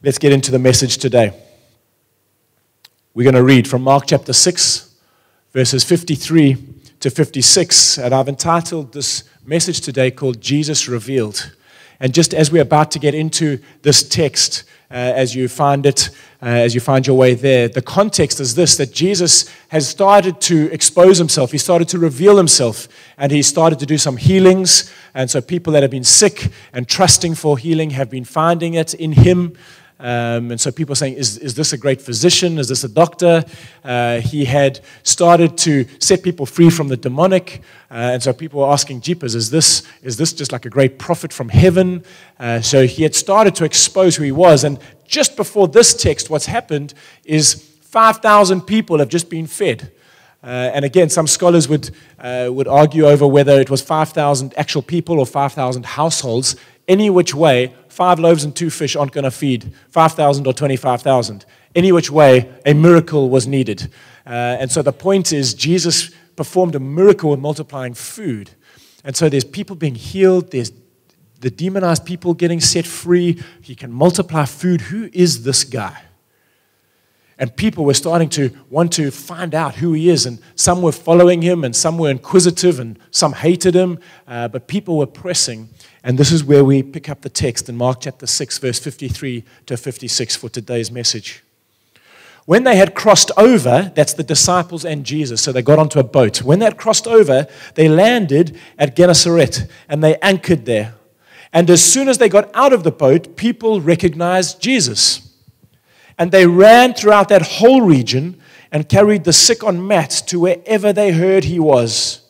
Let's get into the message today. We're going to read from Mark chapter 6, verses 53 to 56. And I've entitled this message today called Jesus Revealed. And just as we're about to get into this text, uh, as you find it, uh, as you find your way there, the context is this that Jesus has started to expose himself. He started to reveal himself, and he started to do some healings. And so people that have been sick and trusting for healing have been finding it in him. Um, and so people are saying, is, is this a great physician? Is this a doctor? Uh, he had started to set people free from the demonic. Uh, and so people were asking, Jeepers, is this, is this just like a great prophet from heaven? Uh, so he had started to expose who he was. And just before this text, what's happened is 5,000 people have just been fed. Uh, and again, some scholars would, uh, would argue over whether it was 5,000 actual people or 5,000 households. Any which way, five loaves and two fish aren't going to feed 5,000 or 25,000. Any which way, a miracle was needed. Uh, and so the point is, Jesus performed a miracle with multiplying food. And so there's people being healed, there's the demonized people getting set free. He can multiply food. Who is this guy? And people were starting to want to find out who he is. And some were following him, and some were inquisitive, and some hated him. Uh, but people were pressing. And this is where we pick up the text in Mark chapter 6, verse 53 to 56 for today's message. When they had crossed over, that's the disciples and Jesus, so they got onto a boat. When they had crossed over, they landed at Gennesaret and they anchored there. And as soon as they got out of the boat, people recognized Jesus. And they ran throughout that whole region and carried the sick on mats to wherever they heard he was.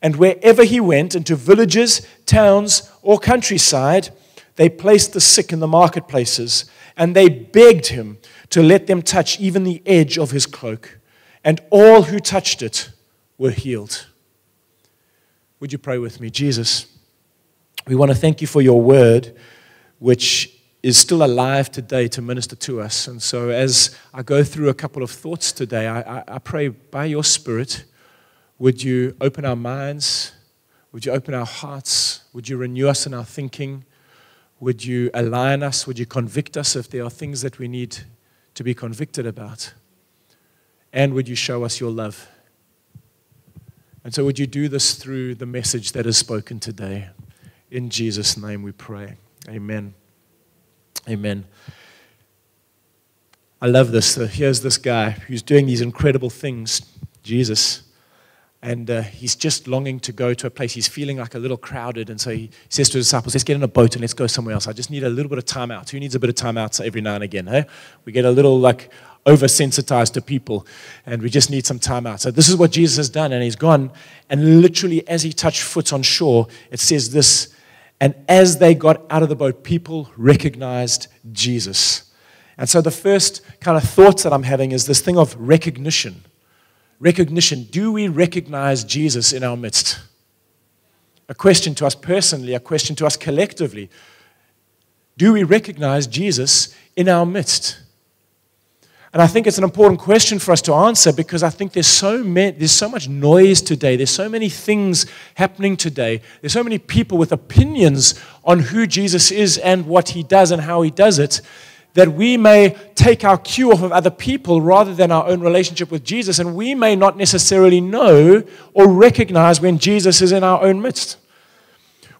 And wherever he went, into villages, towns, or countryside, they placed the sick in the marketplaces, and they begged him to let them touch even the edge of his cloak. And all who touched it were healed. Would you pray with me? Jesus, we want to thank you for your word, which is still alive today to minister to us. And so, as I go through a couple of thoughts today, I, I, I, pray by your Spirit, would you open our minds? Would you open our hearts? Would you renew us in our thinking? Would you align us? Would you convict us if there are things that we need to be convicted about? And would you show us your love? And so, would you do this through the message that is spoken today? In Jesus' name we pray. Amen. Amen. I love this. So here's this guy who's doing these incredible things, Jesus. And uh, he's just longing to go to a place. He's feeling like a little crowded. And so he says to his disciples, Let's get in a boat and let's go somewhere else. I just need a little bit of time out. Who needs a bit of time out every now and again? Hey? We get a little like oversensitized to people and we just need some time out. So this is what Jesus has done. And he's gone. And literally, as he touched foot on shore, it says this and as they got out of the boat, people recognized Jesus. And so the first kind of thoughts that I'm having is this thing of recognition. Recognition. Do we recognize Jesus in our midst? A question to us personally, a question to us collectively. Do we recognize Jesus in our midst? And I think it's an important question for us to answer because I think there's so, many, there's so much noise today. There's so many things happening today. There's so many people with opinions on who Jesus is and what he does and how he does it that we may take our cue off of other people rather than our own relationship with Jesus. And we may not necessarily know or recognize when Jesus is in our own midst.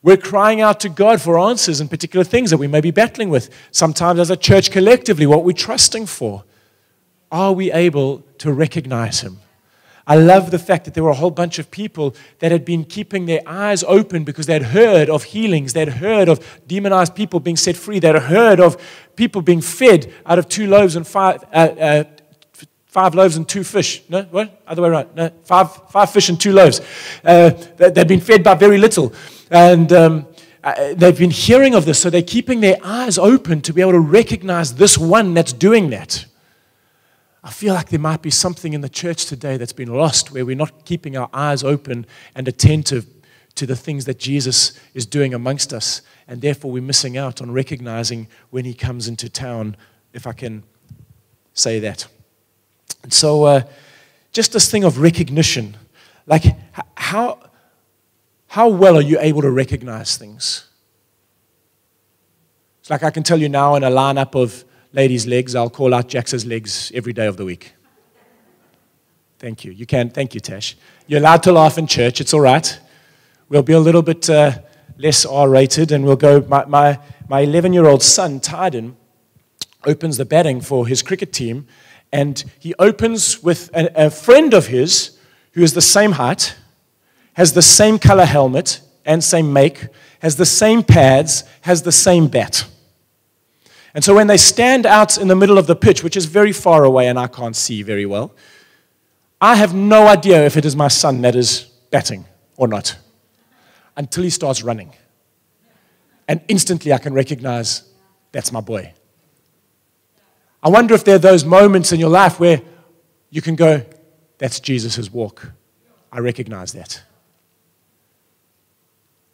We're crying out to God for answers in particular things that we may be battling with. Sometimes as a church collectively, what we're trusting for. Are we able to recognize him? I love the fact that there were a whole bunch of people that had been keeping their eyes open because they'd heard of healings. they'd heard of demonized people being set free. they'd heard of people being fed out of two loaves and five, uh, uh, five loaves and two fish. No, what? Other way around. No, five, five fish and two loaves. Uh, they'd been fed by very little. And um, uh, they've been hearing of this, so they're keeping their eyes open to be able to recognize this one that's doing that. I feel like there might be something in the church today that's been lost where we're not keeping our eyes open and attentive to the things that Jesus is doing amongst us. And therefore, we're missing out on recognizing when he comes into town, if I can say that. And so, uh, just this thing of recognition like, how, how well are you able to recognize things? It's like I can tell you now in a lineup of lady's legs, I'll call out Jax's legs every day of the week. Thank you. You can. Thank you, Tash. You're allowed to laugh in church. It's all right. We'll be a little bit uh, less R rated and we'll go. My, my, my 11 year old son, Tyden, opens the batting for his cricket team and he opens with a, a friend of his who is the same height, has the same color helmet and same make, has the same pads, has the same bat. And so when they stand out in the middle of the pitch, which is very far away and I can't see very well, I have no idea if it is my son that is batting or not until he starts running. And instantly I can recognize that's my boy. I wonder if there are those moments in your life where you can go, that's Jesus' walk. I recognize that.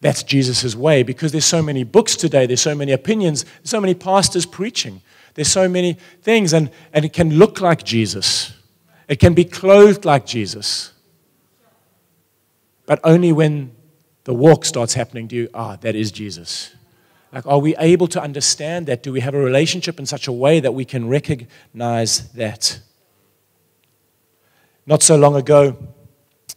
That's Jesus' way because there's so many books today, there's so many opinions, there's so many pastors preaching, there's so many things, and, and it can look like Jesus. It can be clothed like Jesus. But only when the walk starts happening do you, ah, that is Jesus. Like, are we able to understand that? Do we have a relationship in such a way that we can recognize that? Not so long ago,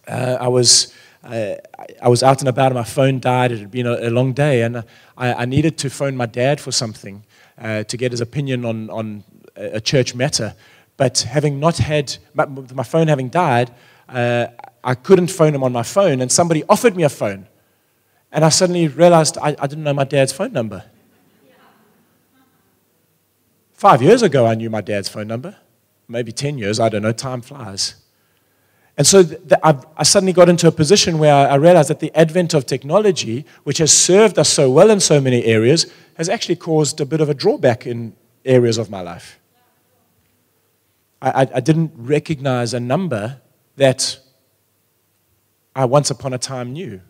uh, I was. Uh, I was out and about, and my phone died. It had been a, a long day, and I, I, needed to phone my dad for something uh, to get his opinion on, on a church matter. But having not had my, my phone having died, uh, I couldn't phone him on my phone, and somebody offered me a phone. And I suddenly realized I, I didn't know my dad's phone number. Five years ago, I knew my dad's phone number. Maybe 10 years, I don't know, time flies. And so I suddenly got into a position where I realized that the advent of technology, which has served us so well in so many areas, has actually caused a bit of a drawback in areas of my life. I, I didn't recognize a number that I once upon a time knew.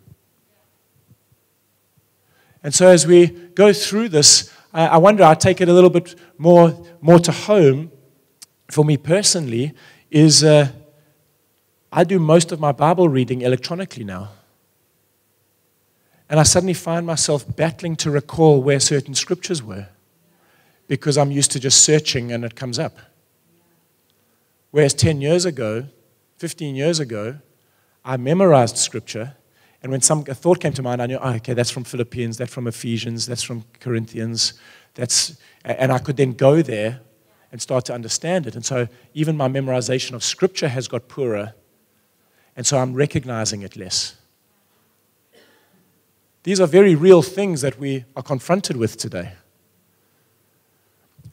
And so as we go through this, I, I wonder, I take it a little bit more, more to home for me personally, is uh, I do most of my Bible reading electronically now. And I suddenly find myself battling to recall where certain scriptures were because I'm used to just searching and it comes up. Whereas 10 years ago, 15 years ago, I memorized scripture. And when some a thought came to mind, I knew, oh, okay, that's from Philippians, that's from Ephesians, that's from Corinthians. That's, and I could then go there and start to understand it. And so even my memorization of scripture has got poorer. And so I'm recognizing it less. These are very real things that we are confronted with today.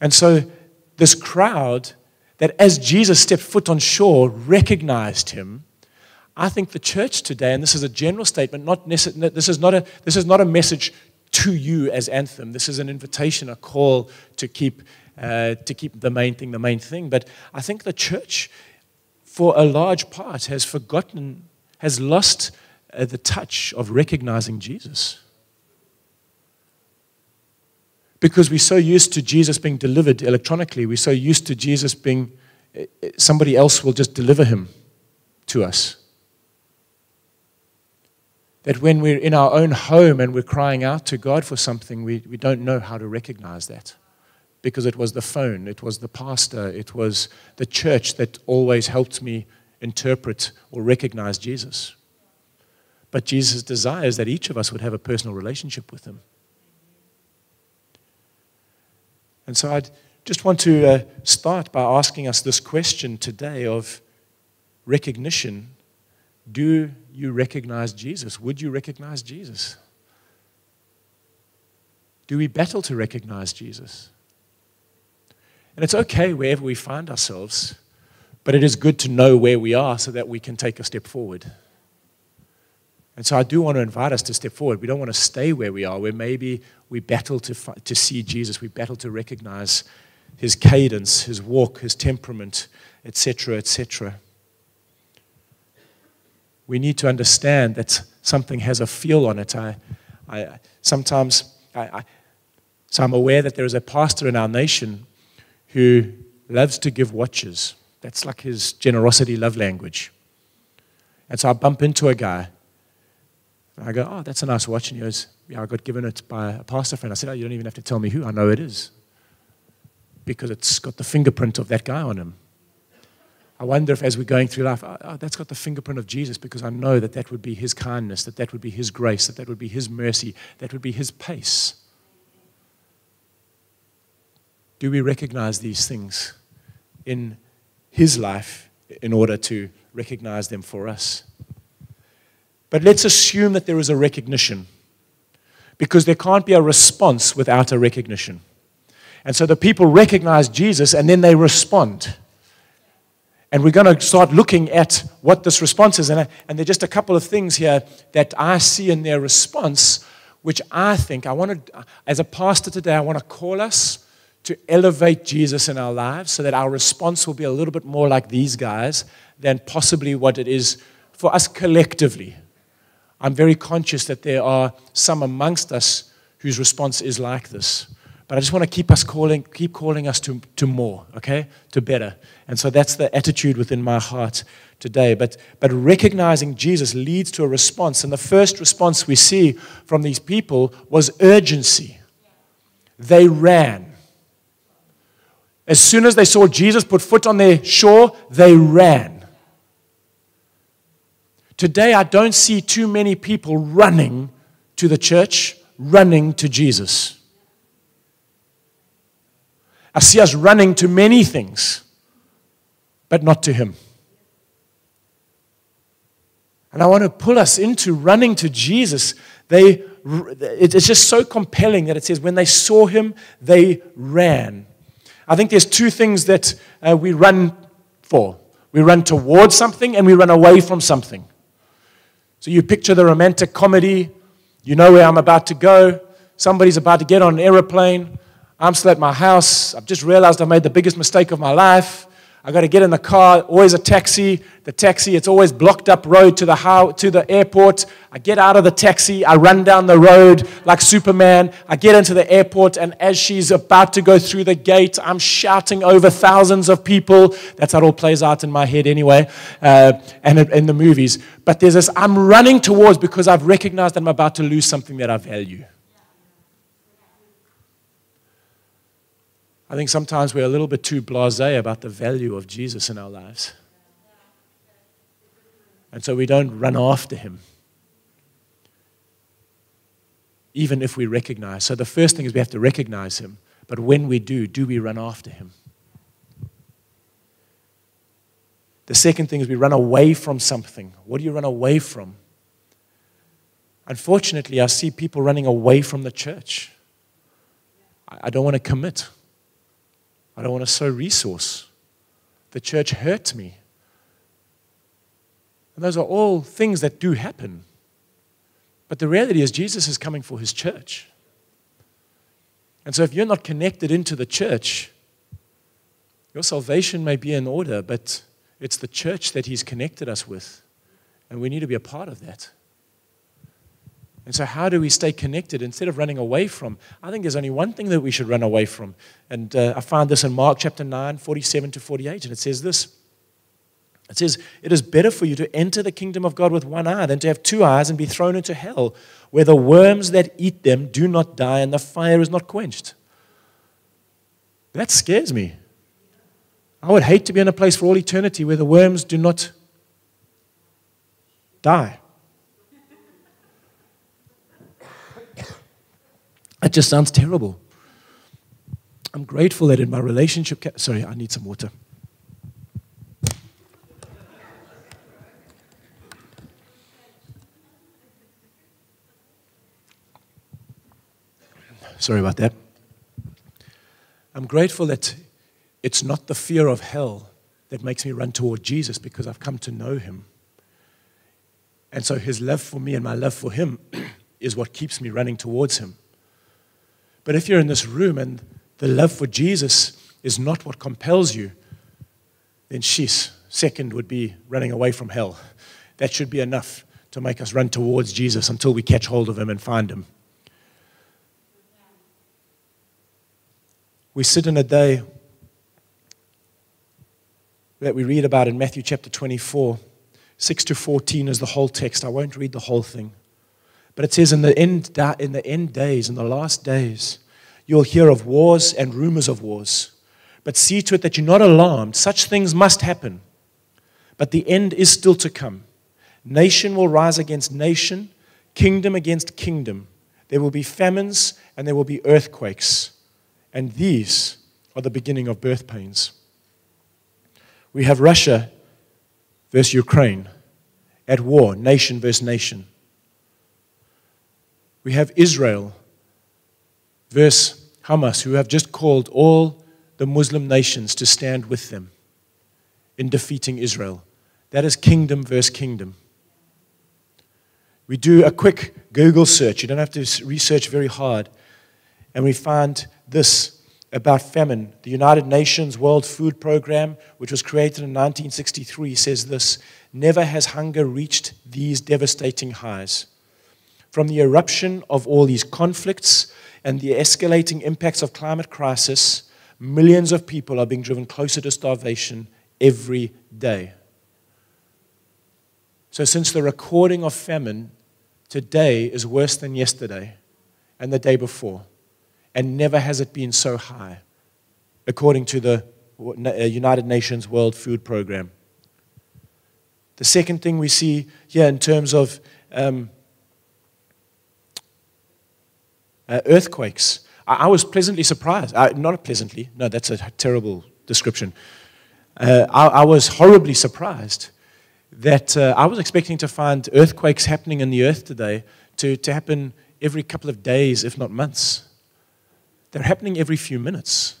And so this crowd that as Jesus stepped foot on shore, recognized him. I think the church today, and this is a general statement, not necess- this, is not a, this is not a message to you as Anthem. This is an invitation, a call to keep, uh, to keep the main thing the main thing. But I think the church, for a large part, has forgotten, has lost uh, the touch of recognizing Jesus because we're so used to Jesus being delivered electronically. We're so used to Jesus being, somebody else will just deliver him to us. That when we're in our own home and we're crying out to God for something, we, we don't know how to recognize that. Because it was the phone, it was the pastor, it was the church that always helped me interpret or recognize Jesus. But Jesus desires that each of us would have a personal relationship with him. And so I'd just want to uh, start by asking us this question today of recognition. Do you recognize Jesus? Would you recognize Jesus? Do we battle to recognize Jesus? And it's okay wherever we find ourselves, but it is good to know where we are so that we can take a step forward. And so I do want to invite us to step forward. We don't want to stay where we are, where maybe we battle to, to see Jesus, we battle to recognize his cadence, his walk, his temperament, etc., etc. We need to understand that something has a feel on it. I, I, sometimes, I, I, so I'm aware that there is a pastor in our nation who loves to give watches. That's like his generosity love language. And so I bump into a guy and I go, oh, that's a nice watch. And he goes, yeah, I got given it by a pastor friend. I said, oh, you don't even have to tell me who. I know it is. because it's got the fingerprint of that guy on him. I wonder if, as we're going through life, oh, oh, that's got the fingerprint of Jesus because I know that that would be his kindness, that that would be his grace, that that would be his mercy, that would be his pace. Do we recognize these things in his life in order to recognize them for us? But let's assume that there is a recognition because there can't be a response without a recognition. And so the people recognize Jesus and then they respond. And we're going to start looking at what this response is. And, and there are just a couple of things here that I see in their response, which I think I want to, as a pastor today, I want to call us to elevate Jesus in our lives so that our response will be a little bit more like these guys than possibly what it is for us collectively. I'm very conscious that there are some amongst us whose response is like this. But I just want to keep us calling, keep calling us to, to more, okay? To better. And so that's the attitude within my heart today. But, but recognizing Jesus leads to a response. And the first response we see from these people was urgency. They ran. As soon as they saw Jesus put foot on their shore, they ran. Today, I don't see too many people running to the church, running to Jesus. I see us running to many things, but not to Him. And I want to pull us into running to Jesus. They, it's just so compelling that it says, when they saw Him, they ran. I think there's two things that uh, we run for we run towards something and we run away from something. So you picture the romantic comedy, you know where I'm about to go, somebody's about to get on an aeroplane, I'm still at my house. I've just realized I made the biggest mistake of my life. I got to get in the car, always a taxi. The taxi, it's always blocked up road to the, how, to the airport. I get out of the taxi, I run down the road like Superman. I get into the airport, and as she's about to go through the gate, I'm shouting over thousands of people. That's how it all plays out in my head anyway, uh, and in the movies. But there's this I'm running towards because I've recognized that I'm about to lose something that I value. I think sometimes we're a little bit too blase about the value of Jesus in our lives. And so we don't run after him, even if we recognize. So the first thing is we have to recognize him. But when we do, do we run after him? The second thing is we run away from something. What do you run away from? Unfortunately, I see people running away from the church. I don't want to commit. I don't want to sow resource. The church hurt me. And those are all things that do happen. But the reality is, Jesus is coming for his church. And so, if you're not connected into the church, your salvation may be in order, but it's the church that he's connected us with. And we need to be a part of that. And so, how do we stay connected instead of running away from? I think there's only one thing that we should run away from. And uh, I found this in Mark chapter 9, 47 to 48. And it says this It says, It is better for you to enter the kingdom of God with one eye than to have two eyes and be thrown into hell, where the worms that eat them do not die and the fire is not quenched. That scares me. I would hate to be in a place for all eternity where the worms do not die. That just sounds terrible. I'm grateful that in my relationship, sorry, I need some water. Sorry about that. I'm grateful that it's not the fear of hell that makes me run toward Jesus because I've come to know him. And so his love for me and my love for him is what keeps me running towards him. But if you're in this room and the love for Jesus is not what compels you, then she's second would be running away from hell. That should be enough to make us run towards Jesus until we catch hold of him and find him. We sit in a day that we read about in Matthew chapter 24. 6 to 14 is the whole text. I won't read the whole thing. But it says in the end, in the end days, in the last days, you'll hear of wars and rumors of wars. But see to it that you're not alarmed. Such things must happen. But the end is still to come. Nation will rise against nation, kingdom against kingdom. There will be famines and there will be earthquakes. And these are the beginning of birth pains. We have Russia versus Ukraine at war, nation versus nation. We have Israel versus Hamas, who have just called all the Muslim nations to stand with them in defeating Israel. That is kingdom versus kingdom. We do a quick Google search. You don't have to research very hard. And we find this about famine. The United Nations World Food Program, which was created in 1963, says this Never has hunger reached these devastating highs. From the eruption of all these conflicts and the escalating impacts of climate crisis, millions of people are being driven closer to starvation every day. So, since the recording of famine, today is worse than yesterday and the day before. And never has it been so high, according to the United Nations World Food Program. The second thing we see here in terms of um, uh, earthquakes, I, I, was pleasantly surprised. Uh, not pleasantly, no, that's a terrible description. Uh, I, I was horribly surprised that uh, I was expecting to find earthquakes happening in the earth today to, to happen every couple of days, if not months. They're happening every few minutes.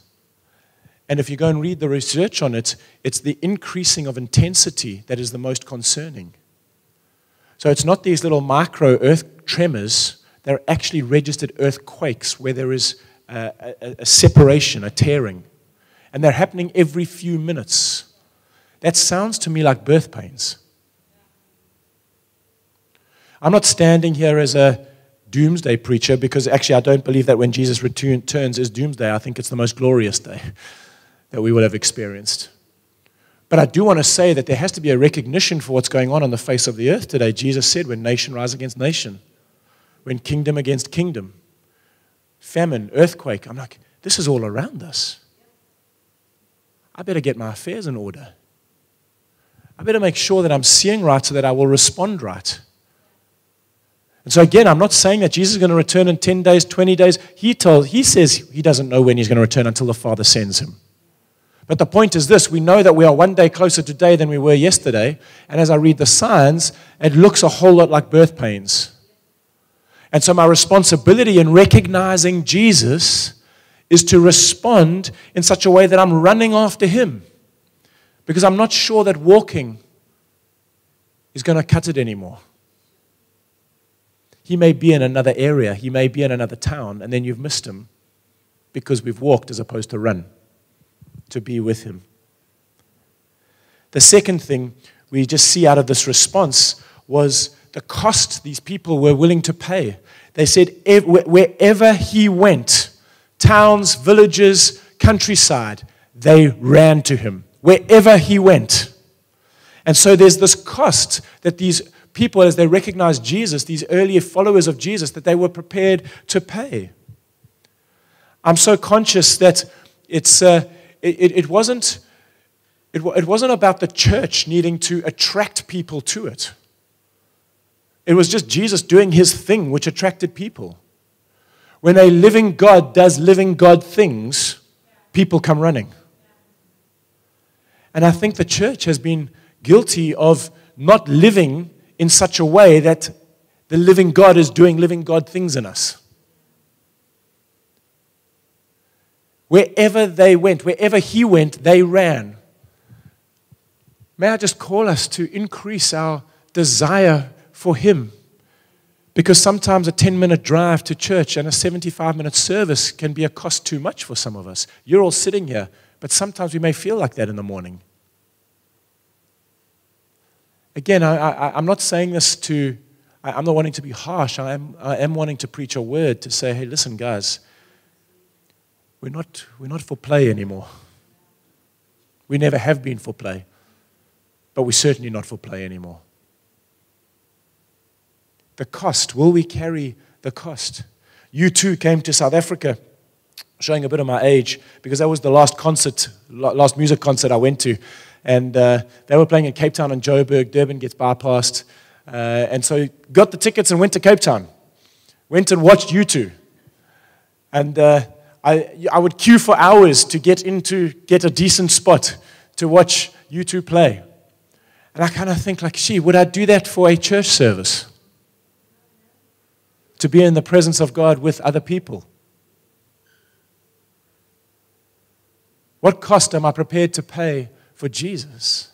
And if you go and read the research on it, it's the increasing of intensity that is the most concerning. So it's not these little micro earth tremors, they're actually registered earthquakes where there is a, a, a separation, a tearing. And they're happening every few minutes. That sounds to me like birth pains. I'm not standing here as a doomsday preacher because actually I don't believe that when Jesus returns is doomsday. I think it's the most glorious day that we will have experienced. But I do want to say that there has to be a recognition for what's going on on the face of the earth today. Jesus said, when nation rise against nation, when kingdom against kingdom, famine, earthquake. I'm like, this is all around us. I better get my affairs in order. I better make sure that I'm seeing right so that I will respond right. And so again, I'm not saying that Jesus is going to return in 10 days, 20 days. He told he says he doesn't know when he's going to return until the Father sends him. But the point is this, we know that we are one day closer today than we were yesterday, and as I read the signs, it looks a whole lot like birth pains. And so my responsibility in recognizing Jesus is to respond in such a way that I'm running after him. Because I'm not sure that walking is going to cut it anymore. He may be in another area, he may be in another town, and then you've missed him because we've walked as opposed to run to be with him. The second thing we just see out of this response was the cost these people were willing to pay. They said, wherever he went, towns, villages, countryside, they ran to him. Wherever he went. And so there's this cost that these people, as they recognized Jesus, these earlier followers of Jesus, that they were prepared to pay. I'm so conscious that it's, uh, it, it, wasn't, it, it wasn't about the church needing to attract people to it. It was just Jesus doing his thing, which attracted people. When a living God does living God things, people come running. And I think the church has been guilty of not living in such a way that the living God is doing living God things in us. Wherever they went, wherever He went, they ran. May I just call us to increase our desire for Him? Because sometimes a 10 minute drive to church and a 75 minute service can be a cost too much for some of us. You're all sitting here, but sometimes we may feel like that in the morning. Again, I, am not saying this to, I, am not wanting to be harsh. I am, I am wanting to preach a word to say, hey, listen, guys, we're not, we're not for play anymore. We never have been for play, but we're certainly not for play anymore. The cost, will we carry the cost? U2 came to South Africa showing a bit of my age because that was the last concert, last music concert I went to. And uh, they were playing in Cape Town and Joburg. Durban gets bypassed. Uh, and so got the tickets and went to Cape Town. Went and watched U2. And uh, I, I would queue for hours to get into, get a decent spot to watch U2 play. And I kind of think like, gee, would I do that for a church service? To be in the presence of God with other people. What cost am I prepared to pay for Jesus?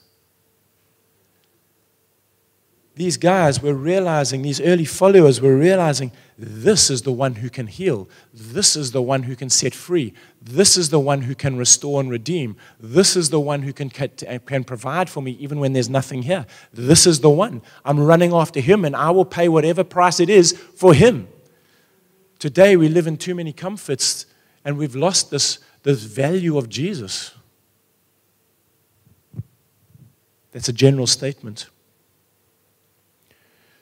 These guys were realizing, these early followers were realizing, this is the one who can heal. This is the one who can set free. This is the one who can restore and redeem. This is the one who can, can provide for me even when there's nothing here. This is the one. I'm running after him and I will pay whatever price it is for him. Today we live in too many comforts and we've lost this, this value of Jesus. That's a general statement.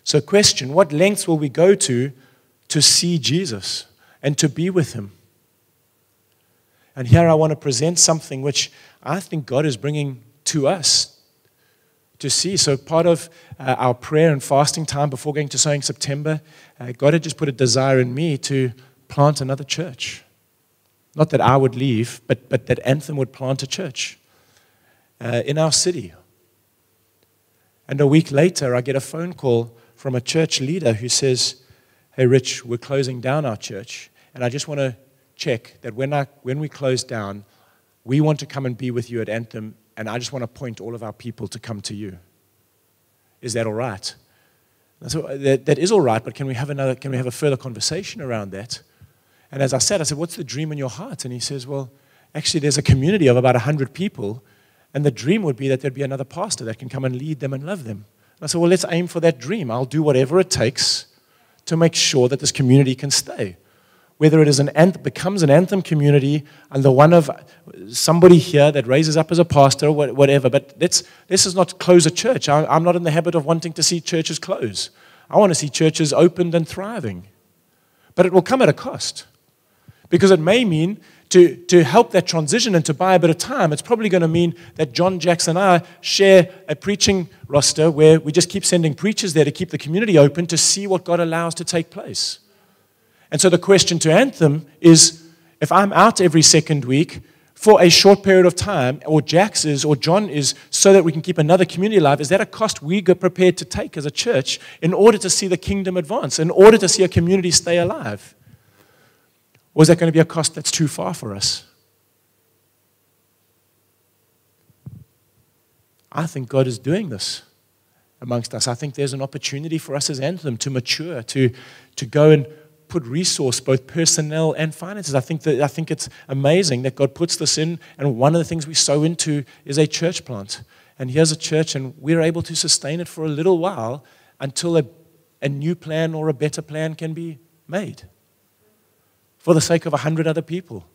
So, question what lengths will we go to to see Jesus and to be with him? And here I want to present something which I think God is bringing to us to see. So, part of uh, our prayer and fasting time before going to sowing September, uh, God had just put a desire in me to plant another church. Not that I would leave, but, but that Anthem would plant a church uh, in our city. And a week later, I get a phone call from a church leader who says, Hey, Rich, we're closing down our church. And I just want to check that when, I, when we close down, we want to come and be with you at Anthem, and I just want to point all of our people to come to you. Is that all right? So uh, that, that is all right, but can we have another, can we have a further conversation around that? And as I said, I said, what's the dream in your heart? And he says, well, actually, there's a community of about 100 people, and the dream would be that there'd be another pastor that can come and lead them and love them. I said, well, let's aim for that dream. I'll do whatever it takes to make sure that this community can stay. Whether it is an anthem, becomes an anthem community and the one of somebody here that raises up as a pastor or whatever, but let's, let's just not close a church. I, I'm not in the habit of wanting to see churches close. I want to see churches opened and thriving. But it will come at a cost because it may mean to, to help that transition and to buy a bit of time, it's probably going to mean that John Jackson and I share a preaching roster where we just keep sending preachers there to keep the community open to see what God allows to take place. And so the question to Anthem is if I'm out every second week for a short period of time, or Jax is, or John is, so that we can keep another community alive, is that a cost we are prepared to take as a church in order to see the kingdom advance, in order to see a community stay alive? Or is that going to be a cost that's too far for us? I think God is doing this amongst us. I think there's an opportunity for us as Anthem to mature, to, to go and put resource, both personnel and finances. I think, that, I think it's amazing that God puts this in, and one of the things we sow into is a church plant. And here's a church, and we're able to sustain it for a little while until a, a new plan or a better plan can be made for the sake of a hundred other people.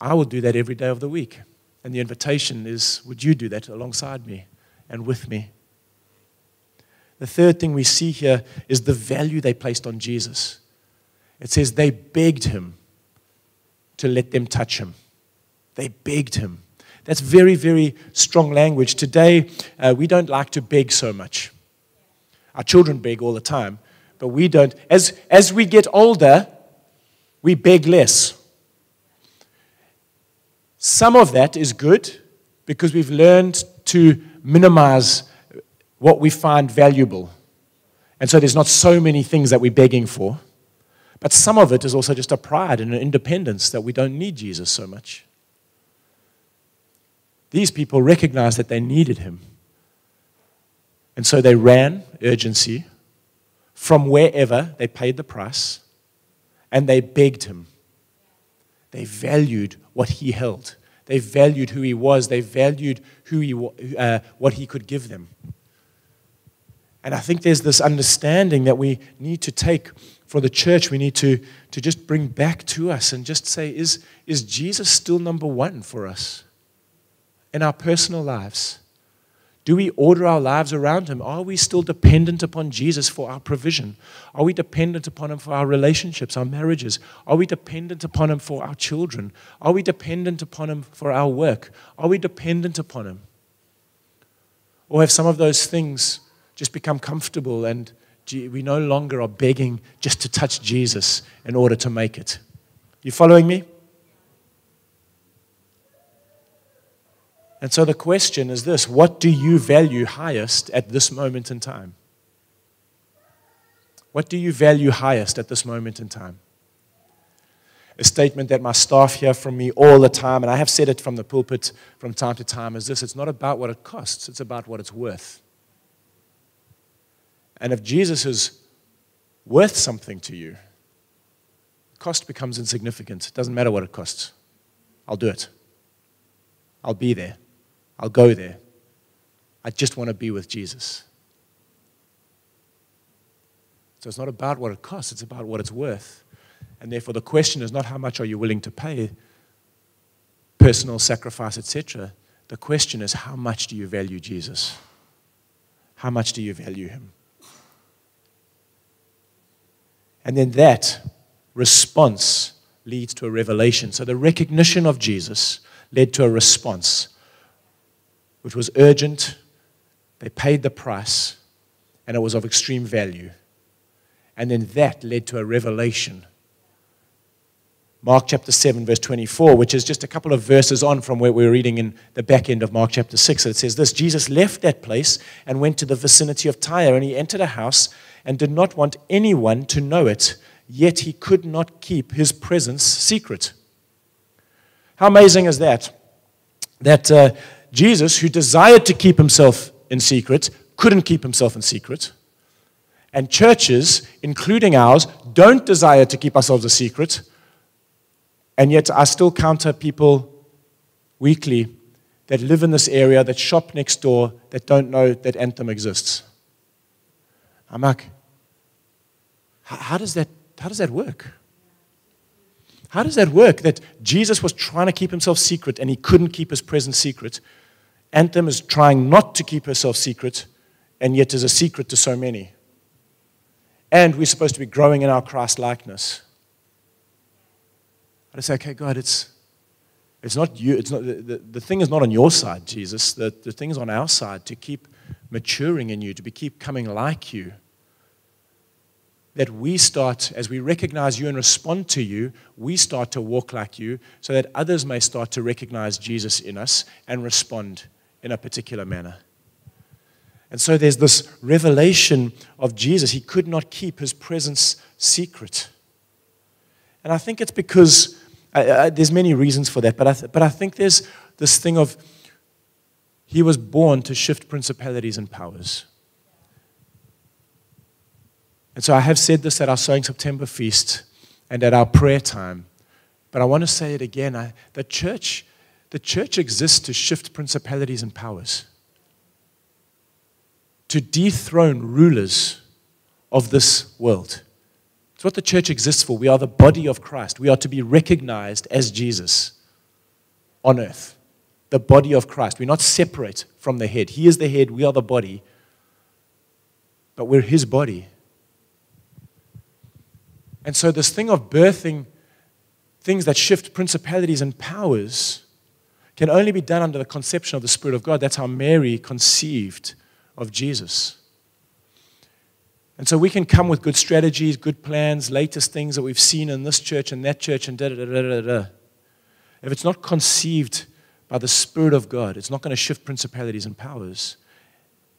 I will do that every day of the week. And the invitation is would you do that alongside me and with me? The third thing we see here is the value they placed on Jesus. It says they begged him to let them touch him. They begged him. That's very, very strong language. Today, uh, we don't like to beg so much. Our children beg all the time, but we don't. As, as we get older, we beg less. Some of that is good because we've learned to minimize what we find valuable. And so there's not so many things that we're begging for. But some of it is also just a pride and an independence that we don't need Jesus so much. These people recognized that they needed him. And so they ran urgency from wherever they paid the price and they begged him. They valued what he held. They valued who he was. They valued who he, uh, what he could give them. And I think there's this understanding that we need to take for the church. We need to, to just bring back to us and just say, is, is Jesus still number one for us in our personal lives? Do we order our lives around Him? Are we still dependent upon Jesus for our provision? Are we dependent upon Him for our relationships, our marriages? Are we dependent upon Him for our children? Are we dependent upon Him for our work? Are we dependent upon Him? Or have some of those things just become comfortable and we no longer are begging just to touch Jesus in order to make it? You following me? And so the question is this what do you value highest at this moment in time? What do you value highest at this moment in time? A statement that my staff hear from me all the time, and I have said it from the pulpit from time to time, is this it's not about what it costs, it's about what it's worth. And if Jesus is worth something to you, cost becomes insignificant. It doesn't matter what it costs. I'll do it. I'll be there. I'll go there. I just want to be with Jesus. So it's not about what it costs, it's about what it's worth. And therefore, the question is not how much are you willing to pay, personal sacrifice, etc. The question is how much do you value Jesus? How much do you value him? And then that response leads to a revelation. So the recognition of Jesus led to a response which was urgent. They paid the price, and it was of extreme value. And then that led to a revelation. Mark chapter 7, verse 24, which is just a couple of verses on from where we're reading in the back end of Mark chapter 6. It says this Jesus left that place and went to the vicinity of Tyre, and he entered a house and did not want anyone to know it, yet he could not keep his presence secret. How amazing is that? That uh, Jesus, who desired to keep himself in secret, couldn't keep himself in secret. And churches, including ours, don't desire to keep ourselves a secret. And yet, I still counter people weekly that live in this area, that shop next door, that don't know that Anthem exists. I'm like, how does that, how does that work? How does that work that Jesus was trying to keep himself secret and he couldn't keep his presence secret? Anthem is trying not to keep herself secret, and yet is a secret to so many. And we're supposed to be growing in our Christ likeness. I just say, okay, God, it's, it's not you. It's not, the, the, thing is not on your side, Jesus. The, the thing is on our side to keep maturing in you, to be, keep coming like you. That we start, as we recognize you and respond to you, we start to walk like you so that others may start to recognize Jesus in us and respond in a particular manner. And so there's this revelation of Jesus. He could not keep his presence secret. And I think it's because uh, uh, there's many reasons for that, but I, th- but I think there's this thing of he was born to shift principalities and powers. And so I have said this at our Sowing September feast and at our prayer time, but I want to say it again. I, the church the church exists to shift principalities and powers, to dethrone rulers of this world. It's what the church exists for. We are the body of Christ. We are to be recognized as Jesus on earth, the body of Christ. We're not separate from the head. He is the head, we are the body, but we're his body. And so, this thing of birthing things that shift principalities and powers can only be done under the conception of the Spirit of God. That's how Mary conceived of Jesus. And so we can come with good strategies, good plans, latest things that we've seen in this church and that church and da da da da da. If it's not conceived by the Spirit of God, it's not going to shift principalities and powers,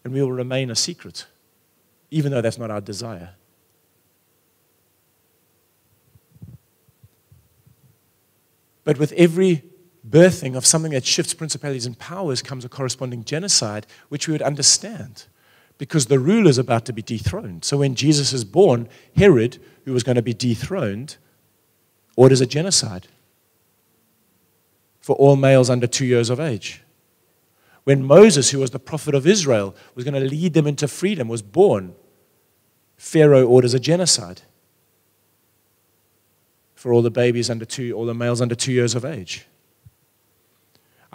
and we will remain a secret, even though that's not our desire. But with every birthing of something that shifts principalities and powers comes a corresponding genocide, which we would understand because the ruler is about to be dethroned. So when Jesus is born, Herod, who was going to be dethroned, orders a genocide for all males under two years of age. When Moses, who was the prophet of Israel, was going to lead them into freedom, was born, Pharaoh orders a genocide for all the babies under two, all the males under two years of age.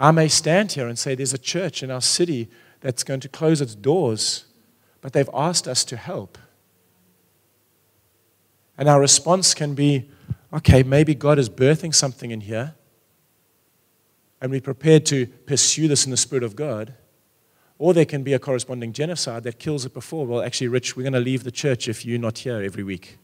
I may stand here and say there's a church in our city that's going to close its doors, but they've asked us to help. And our response can be okay, maybe God is birthing something in here, and we're prepared to pursue this in the Spirit of God. Or there can be a corresponding genocide that kills it before. Well, actually, Rich, we're going to leave the church if you're not here every week.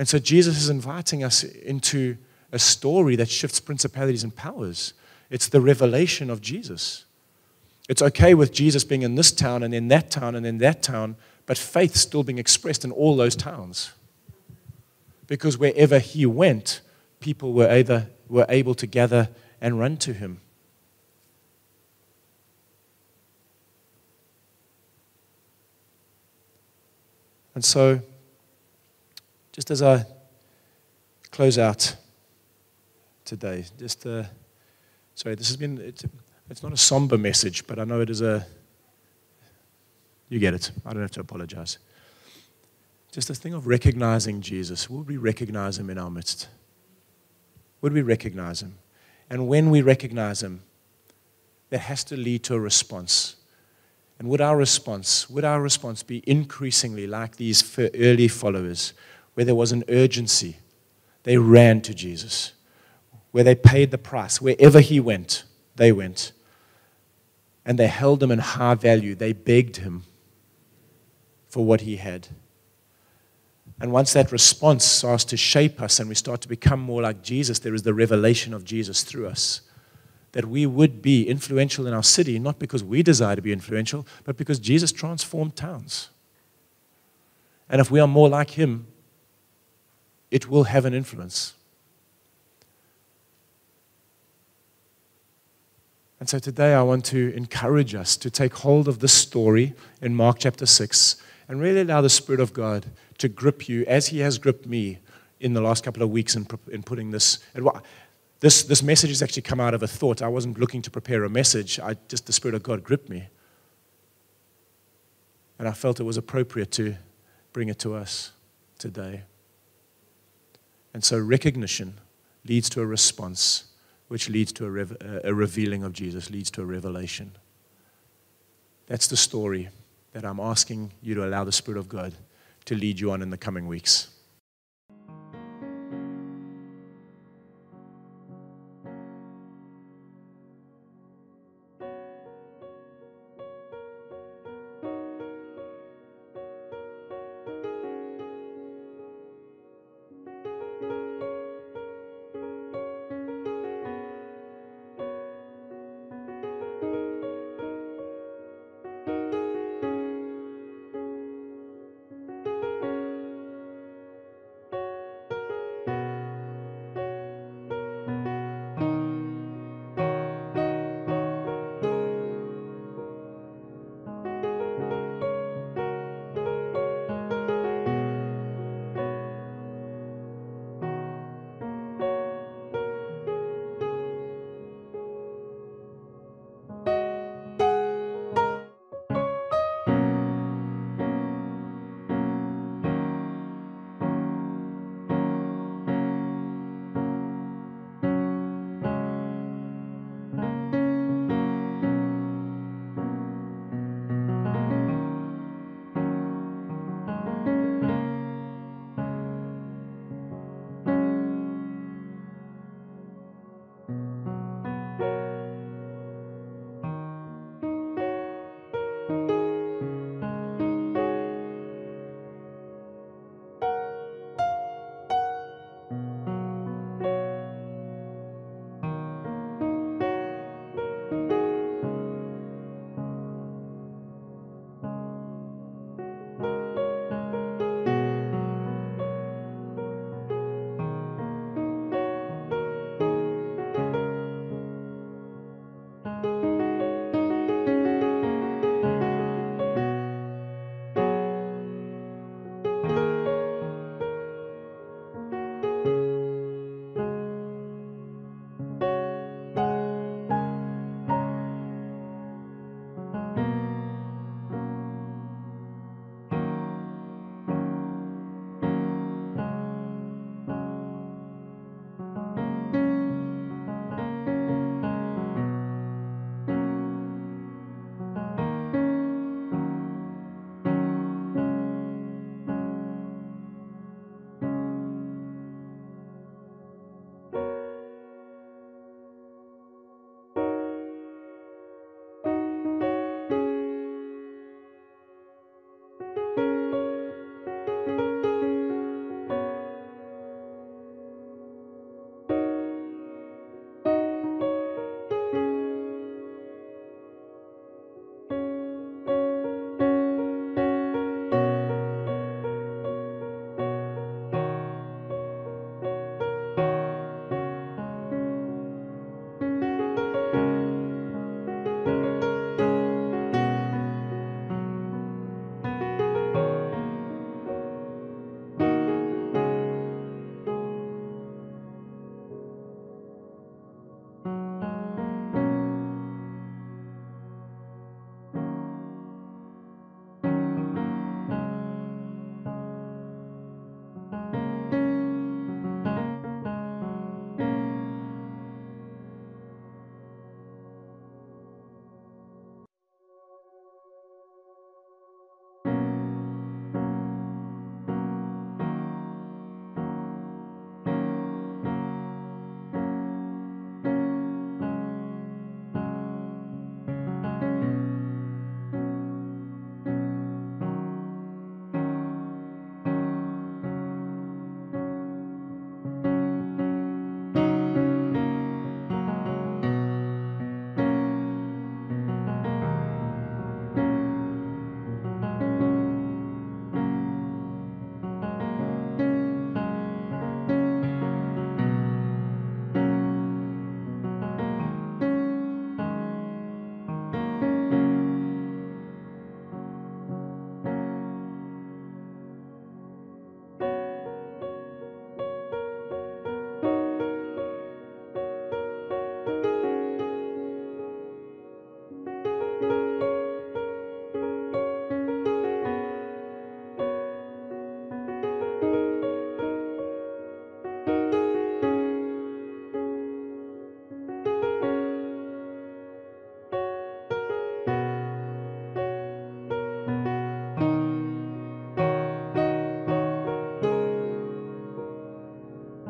And so Jesus is inviting us into a story that shifts principalities and powers. It's the revelation of Jesus. It's okay with Jesus being in this town and in that town and in that town, but faith still being expressed in all those towns. Because wherever he went, people were, either, were able to gather and run to him. And so, just as I close out today, just uh, sorry, this has been, it's, it's not a somber message, but I know it is a, you get it. I don't have to apologize. Just this thing of recognizing Jesus. Would we recognize him in our midst? Would we recognize him? And when we recognize him, that has to lead to a response. And would our response, would our response be increasingly like these early followers, where there was an urgency? They ran to Jesus. Where they paid the price. Wherever he went, they went. And they held him in high value. They begged him for what he had. And once that response starts to shape us and we start to become more like Jesus, there is the revelation of Jesus through us. That we would be influential in our city, not because we desire to be influential, but because Jesus transformed towns. And if we are more like him, it will have an influence. And so today I want to encourage us to take hold of this story in Mark chapter 6 and really allow the Spirit of God to grip you as He has gripped me in the last couple of weeks in, in putting this. This, this message has actually come out of a thought. I wasn't looking to prepare a message, I, just the Spirit of God gripped me. And I felt it was appropriate to bring it to us today. And so recognition leads to a response, which leads to a, a revealing of Jesus, leads to a revelation. That's the story that I'm asking you to allow the Spirit of God to lead you on in the coming weeks.